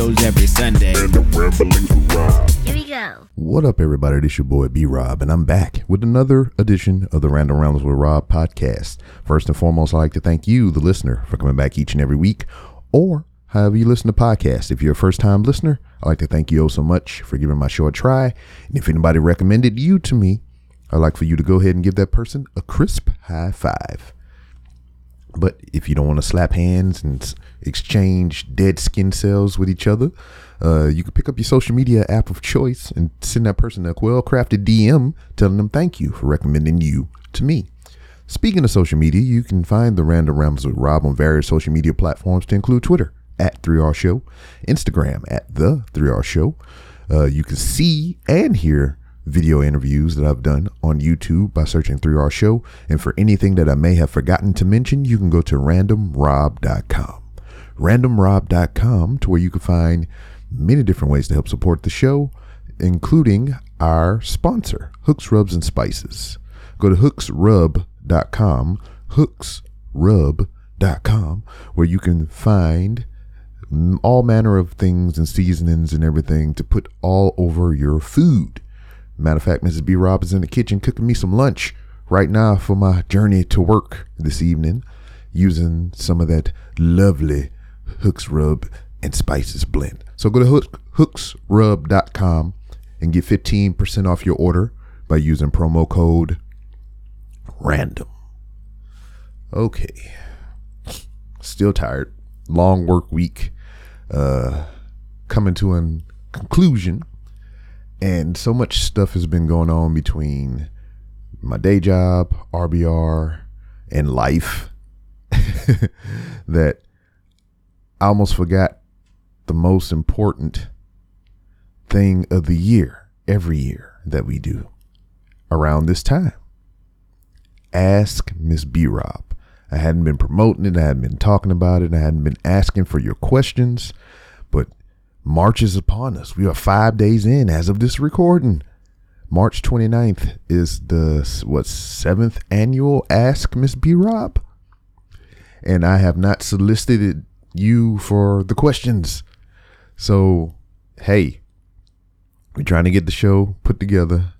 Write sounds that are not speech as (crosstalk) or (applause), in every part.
shows every Sunday. Here we go. What up, everybody? This your boy B Rob, and I'm back with another edition of the Random Rounds with Rob podcast. First and foremost, I'd like to thank you, the listener, for coming back each and every week, or however you listen to podcasts. If you're a first time listener, I'd like to thank you all so much for giving my show a try. And if anybody recommended you to me, I'd like for you to go ahead and give that person a crisp high five. But if you don't want to slap hands and exchange dead skin cells with each other, uh, you can pick up your social media app of choice and send that person a well crafted DM telling them thank you for recommending you to me. Speaking of social media, you can find the Random Rambles with Rob on various social media platforms to include Twitter at 3R Show, Instagram at The 3R Show. Uh, you can see and hear video interviews that I've done on YouTube by searching 3R Show. And for anything that I may have forgotten to mention, you can go to randomrob.com. Randomrob.com to where you can find many different ways to help support the show, including our sponsor, Hooks Rubs and Spices. Go to hooksrub.com, hooksrub.com, where you can find all manner of things and seasonings and everything to put all over your food. Matter of fact, Mrs. B. Rob is in the kitchen cooking me some lunch right now for my journey to work this evening using some of that lovely Hooks Rub and Spices blend. So go to hook, hooksrub.com and get 15% off your order by using promo code RANDOM. Okay. Still tired. Long work week. Uh coming to a conclusion. And so much stuff has been going on between my day job, RBR, and life (laughs) that I almost forgot the most important thing of the year, every year that we do around this time. Ask Miss B Rob. I hadn't been promoting it, I hadn't been talking about it, I hadn't been asking for your questions, but March is upon us. We are five days in as of this recording. March 29th is the what seventh annual Ask Miss B Rob. And I have not solicited you for the questions. So, hey, we're trying to get the show put together.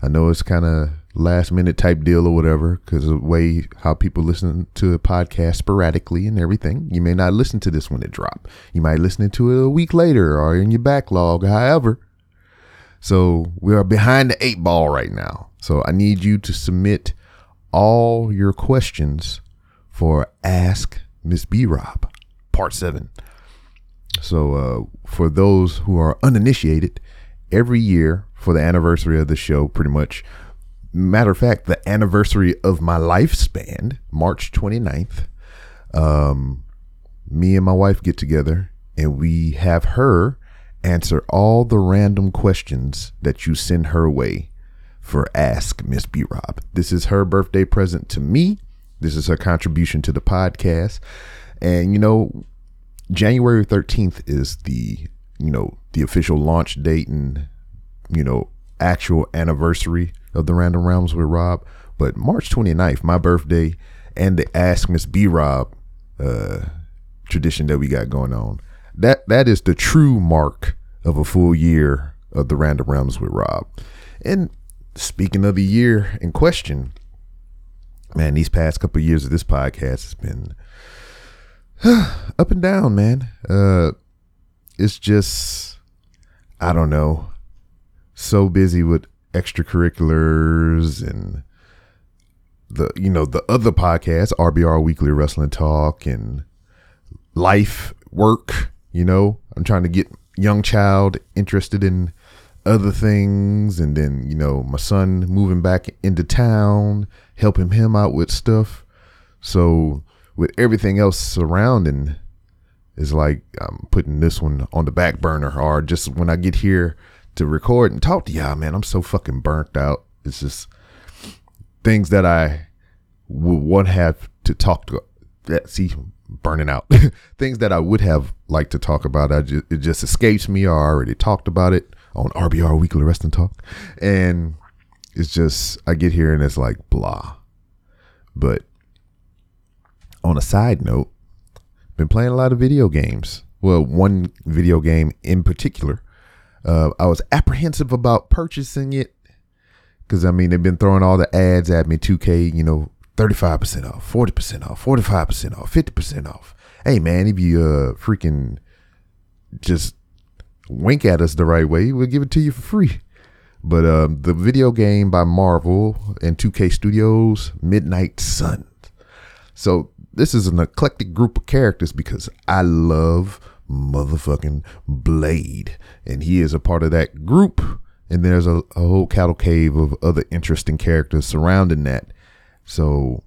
I know it's kind of last minute type deal or whatever because of the way how people listen to a podcast sporadically and everything. You may not listen to this when it drop. You might listen to it a week later or in your backlog, however. So we are behind the eight ball right now. So I need you to submit all your questions for Ask Miss B Rob, part seven. So uh, for those who are uninitiated, every year for the anniversary of the show, pretty much, matter of fact, the anniversary of my lifespan, March 29th, um, me and my wife get together and we have her answer all the random questions that you send her way for Ask Miss B Rob. This is her birthday present to me. This is her contribution to the podcast. And you know, January 13th is the, you know, the official launch date and, you know, actual anniversary of the Random Rambles with Rob. But March 29th, my birthday, and the Ask Miss B Rob uh, tradition that we got going on. That that is the true mark of a full year of the Random Rambles with Rob. And speaking of the year in question, man, these past couple of years of this podcast has been (sighs) up and down, man. Uh, it's just I don't know, so busy with extracurriculars and the you know the other podcasts, RBR Weekly Wrestling Talk and life, work. You know, I'm trying to get young child interested in other things, and then you know my son moving back into town, helping him out with stuff. So with everything else surrounding, it's like I'm putting this one on the back burner, or just when I get here to record and talk to y'all, man, I'm so fucking burnt out. It's just things that I would want have to talk to. That see, burning out (laughs) things that I would have liked to talk about. I just, it just escapes me. I already talked about it on RBR Weekly Wrestling Talk, and it's just I get here and it's like blah. But on a side note, been playing a lot of video games well, one video game in particular. Uh, I was apprehensive about purchasing it because I mean they've been throwing all the ads at me. 2K, you know, 35% off, 40% off, 45% off, 50% off. Hey man, if you uh freaking just wink at us the right way, we'll give it to you for free. But um, the video game by Marvel and 2K Studios, Midnight Sun. So this is an eclectic group of characters because I love motherfucking Blade, and he is a part of that group. And there's a, a whole cave of other interesting characters surrounding that. So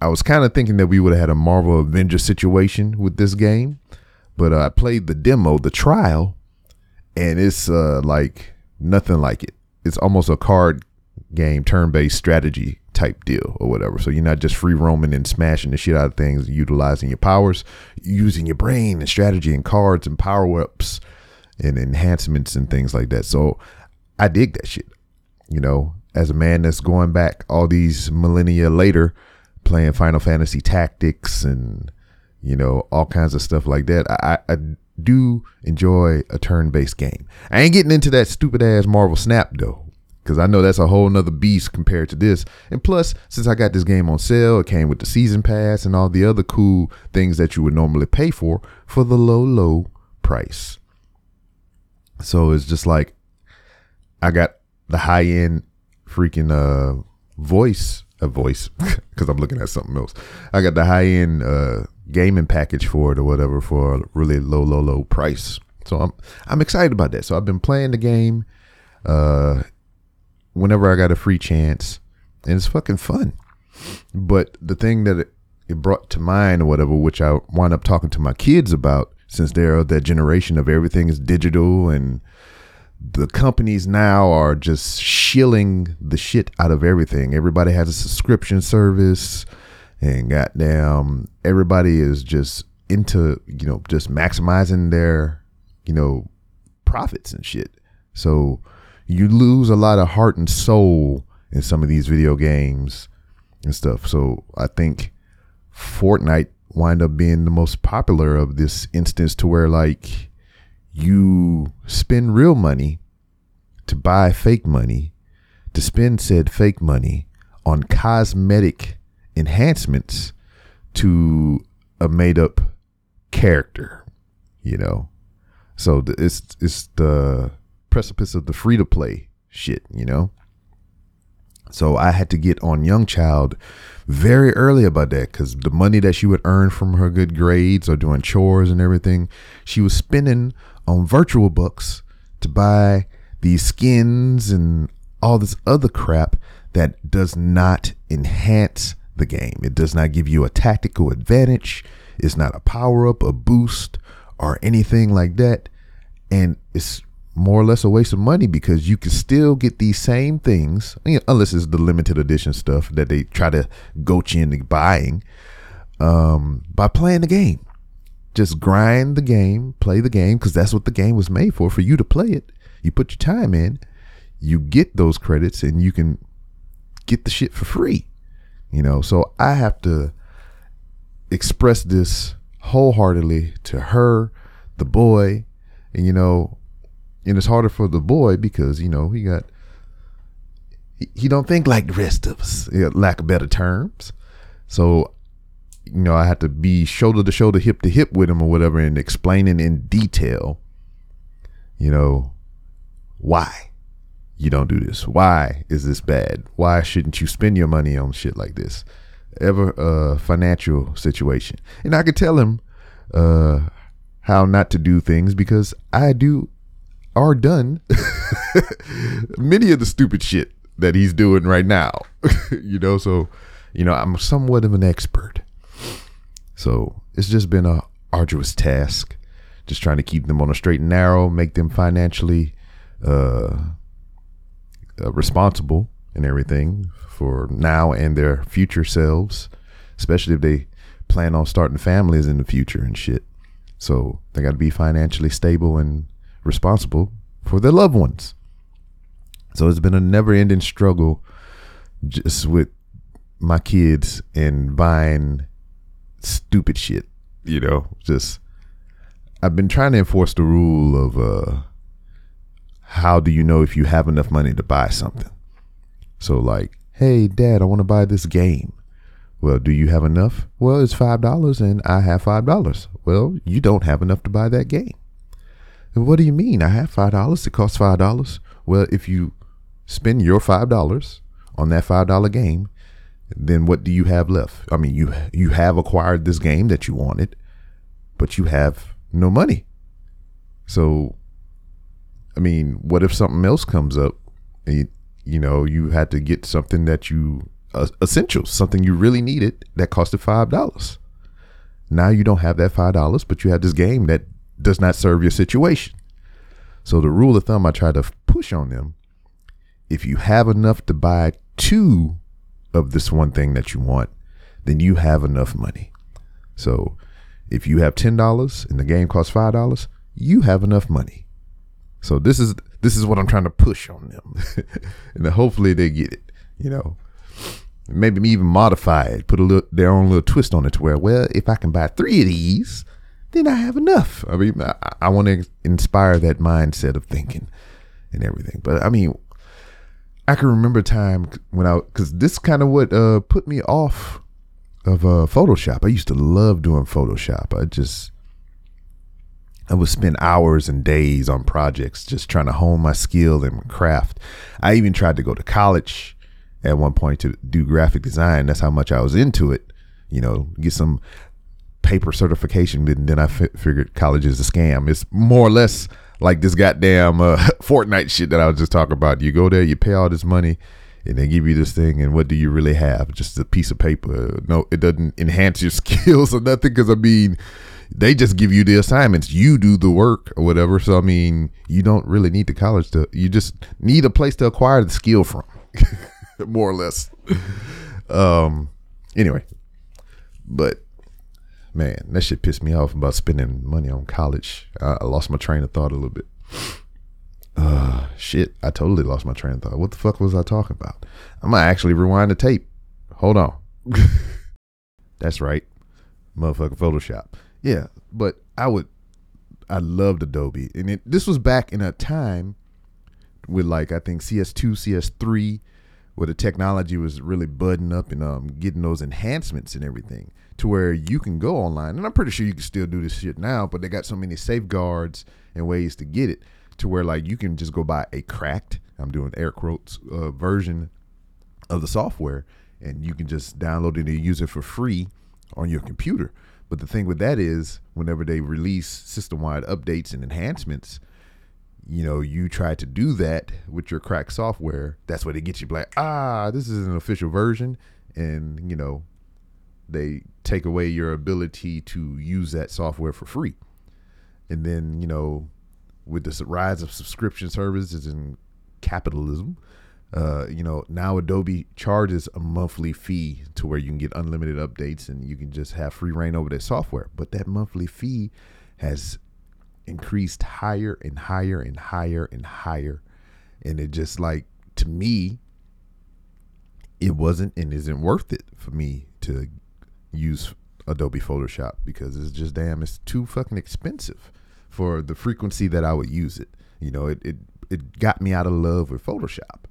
I was kind of thinking that we would have had a Marvel Avenger situation with this game, but uh, I played the demo, the trial, and it's uh, like nothing like it. It's almost a card game, turn based strategy type deal or whatever. So you're not just free roaming and smashing the shit out of things, utilizing your powers, using your brain and strategy and cards and power ups and enhancements and things like that. So I dig that shit. You know, as a man that's going back all these millennia later playing Final Fantasy Tactics and you know all kinds of stuff like that. I, I do enjoy a turn-based game. I ain't getting into that stupid ass Marvel Snap though, because I know that's a whole nother beast compared to this. And plus, since I got this game on sale, it came with the season pass and all the other cool things that you would normally pay for for the low, low price. So it's just like I got the high end freaking uh voice a voice (laughs) because I'm looking at something else. I got the high end uh, gaming package for it or whatever for a really low, low, low price. So I'm I'm excited about that. So I've been playing the game uh, whenever I got a free chance, and it's fucking fun. But the thing that it, it brought to mind or whatever, which I wind up talking to my kids about, since they're that generation of everything is digital and the companies now are just shilling the shit out of everything. Everybody has a subscription service, and goddamn, everybody is just into you know just maximizing their you know profits and shit. So you lose a lot of heart and soul in some of these video games and stuff. So I think Fortnite wind up being the most popular of this instance to where like you spend real money to buy fake money, to spend said fake money on cosmetic enhancements to a made up character, you know. So it's it's the precipice of the free to play shit, you know. So I had to get on Young Child very early about that because the money that she would earn from her good grades or doing chores and everything, she was spending on virtual bucks to buy these skins and all this other crap that does not enhance the game. It does not give you a tactical advantage. It's not a power up, a boost, or anything like that. And it's more or less a waste of money because you can still get these same things, you know, unless it's the limited edition stuff that they try to goat you into buying um, by playing the game. Just grind the game, play the game, because that's what the game was made for, for you to play it. You put your time in, you get those credits, and you can get the shit for free. You know, so I have to express this wholeheartedly to her, the boy, and you know, and it's harder for the boy because you know he got he, he don't think like the rest of us, you know, lack of better terms. So you know, I had to be shoulder to shoulder, hip to hip with him or whatever, and explaining in detail, you know, why you don't do this. Why is this bad? Why shouldn't you spend your money on shit like this? Ever a financial situation. And I could tell him uh, how not to do things because I do are done (laughs) many of the stupid shit that he's doing right now. (laughs) you know, so you know, I'm somewhat of an expert. So it's just been a arduous task, just trying to keep them on a straight and narrow, make them financially uh, uh, responsible and everything for now and their future selves, especially if they plan on starting families in the future and shit. So they got to be financially stable and responsible for their loved ones. So it's been a never ending struggle just with my kids and buying stupid shit, you know, just I've been trying to enforce the rule of uh, how do you know if you have enough money to buy something? So, like, hey, dad, I want to buy this game. Well, do you have enough? Well, it's $5 and I have $5. Well, you don't have enough to buy that game. What do you mean? I have $5. It costs $5. Well, if you spend your $5 on that $5 game, then what do you have left? I mean, you you have acquired this game that you wanted, but you have no money. So, I mean, what if something else comes up? And you, you know, you had to get something that you uh, essentials, something you really needed that costed five dollars. Now you don't have that five dollars, but you have this game that does not serve your situation. So the rule of thumb I try to push on them: if you have enough to buy two of this one thing that you want, then you have enough money. So if you have ten dollars and the game costs five dollars, you have enough money. So this is this is what I'm trying to push on them, (laughs) and hopefully they get it. You know, maybe even modify it, put a little their own little twist on it to where, well, if I can buy three of these, then I have enough. I mean, I, I want to inspire that mindset of thinking and everything. But I mean, I can remember a time when I, because this kind of what uh, put me off of uh, Photoshop. I used to love doing Photoshop. I just, I would spend hours and days on projects just trying to hone my skill and craft. I even tried to go to college at one point to do graphic design. That's how much I was into it. You know, get some paper certification. And then I f- figured college is a scam. It's more or less like this goddamn uh, (laughs) Fortnite shit that I was just talking about. You go there, you pay all this money, and they give you this thing, and what do you really have? Just a piece of paper. No, it doesn't enhance your (laughs) skills or nothing. Because I mean, they just give you the assignments. You do the work or whatever. So I mean, you don't really need the college to. You just need a place to acquire the skill from, (laughs) more or less. Um. Anyway, but man, that shit pissed me off about spending money on college. I, I lost my train of thought a little bit. (sighs) Uh, shit, I totally lost my train of thought. What the fuck was I talking about? I'm gonna actually rewind the tape. Hold on. (laughs) That's right, motherfucker Photoshop. Yeah, but I would, I loved Adobe, and it, this was back in a time with like I think CS2, CS3, where the technology was really budding up and um, getting those enhancements and everything to where you can go online. And I'm pretty sure you can still do this shit now, but they got so many safeguards and ways to get it to where like you can just go buy a cracked, I'm doing air quotes, uh, version of the software and you can just download it and use it for free on your computer. But the thing with that is, whenever they release system wide updates and enhancements, you know, you try to do that with your crack software, that's where they get you like, ah, this is an official version. And, you know, they take away your ability to use that software for free. And then, you know, with the rise of subscription services and capitalism, uh, you know, now Adobe charges a monthly fee to where you can get unlimited updates and you can just have free rein over their software. But that monthly fee has increased higher and higher and higher and higher. And it just like, to me, it wasn't and isn't worth it for me to use Adobe Photoshop because it's just damn, it's too fucking expensive for the frequency that I would use it. You know, it, it, it got me out of love with Photoshop.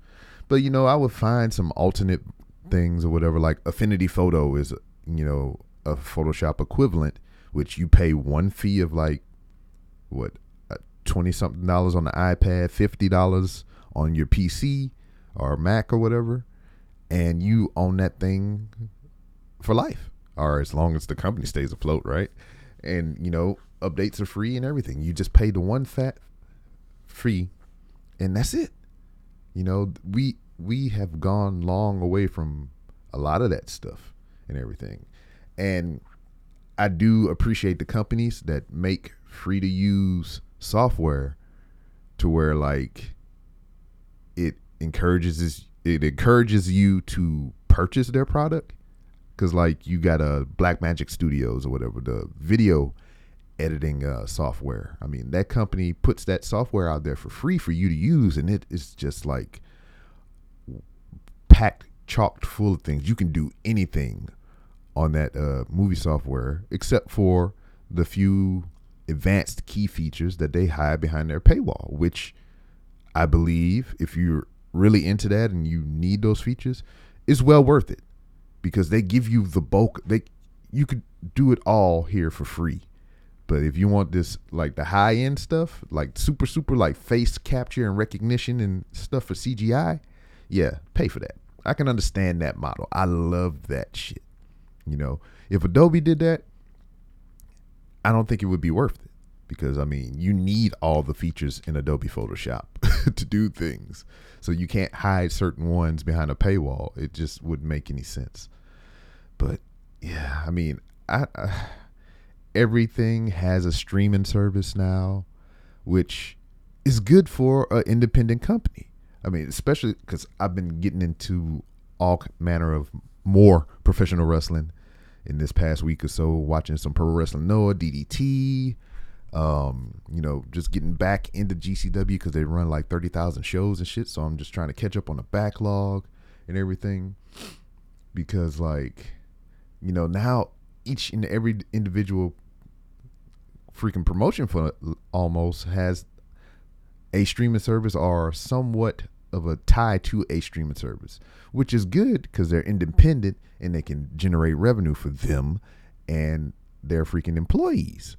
But, you know, I would find some alternate things or whatever, like Affinity Photo is, you know, a Photoshop equivalent, which you pay one fee of like, what, uh, twenty something dollars on the iPad, fifty dollars on your PC or Mac or whatever, and you own that thing for life, or as long as the company stays afloat, right? And you know, updates are free and everything. You just pay the one fat fee, and that's it. You know, we we have gone long away from a lot of that stuff and everything, and I do appreciate the companies that make free to use software to where like it encourages it encourages you to purchase their product? Because like you got a black magic studios or whatever the video editing uh, software. I mean that company puts that software out there for free for you to use and it is just like packed chocked full of things. You can do anything on that uh, movie software except for the few advanced key features that they hide behind their paywall, which I believe if you're really into that and you need those features, is well worth it because they give you the bulk. They you could do it all here for free. But if you want this like the high end stuff, like super super like face capture and recognition and stuff for CGI, yeah, pay for that. I can understand that model. I love that shit. You know, if Adobe did that, I don't think it would be worth it because I mean, you need all the features in Adobe Photoshop (laughs) to do things. So you can't hide certain ones behind a paywall. It just wouldn't make any sense. But yeah, I mean, I, I everything has a streaming service now, which is good for an independent company. I mean, especially because I've been getting into all manner of more professional wrestling in this past week or so, watching some Pro Wrestling Noah, DDT, um, you know, just getting back into GCW because they run like 30,000 shows and shit. So I'm just trying to catch up on the backlog and everything because, like, you know, now each and every individual freaking promotion for almost has a streaming service or somewhat of a tie to a streaming service, which is good because they're independent and they can generate revenue for them and their freaking employees.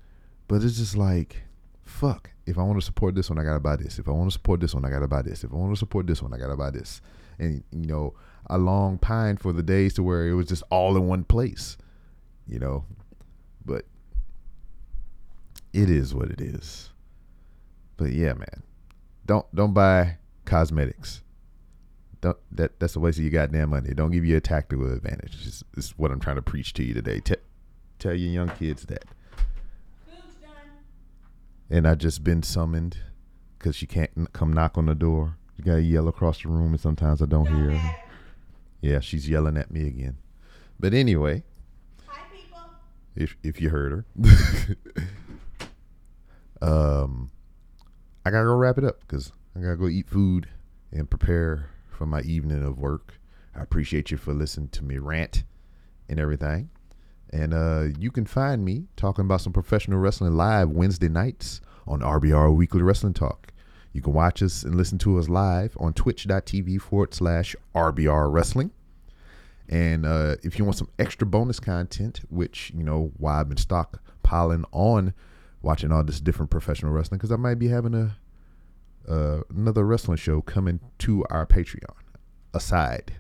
But it's just like, fuck. If I want to support this one, I gotta buy this. If I want to support this one, I gotta buy this. If I want to support this one, I gotta buy this. And you know, I long pine for the days to where it was just all in one place. You know, but it is what it is. But yeah, man, don't don't buy cosmetics. Don't, that that's a waste of your goddamn money. Don't give you a tactical advantage. It's, it's what I'm trying to preach to you today. T- tell your young kids that. And I just been summoned because she can't come knock on the door. You gotta yell across the room, and sometimes I don't hear her. Yeah, she's yelling at me again. But anyway, if if you heard her, (laughs) um, I gotta go wrap it up because I gotta go eat food and prepare for my evening of work. I appreciate you for listening to me rant and everything. And uh, you can find me talking about some professional wrestling live Wednesday nights on RBR Weekly Wrestling Talk. You can watch us and listen to us live on twitch.tv forward slash RBR Wrestling. And uh, if you want some extra bonus content, which, you know, why I've been stockpiling on watching all this different professional wrestling, because I might be having a uh, another wrestling show coming to our Patreon aside.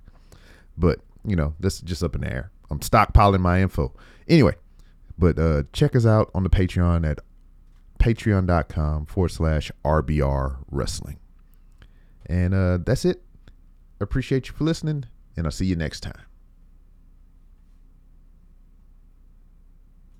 But, you know, this is just up in the air. I'm stockpiling my info. Anyway, but uh, check us out on the Patreon at patreon.com forward slash RBR wrestling. And uh, that's it. Appreciate you for listening, and I'll see you next time.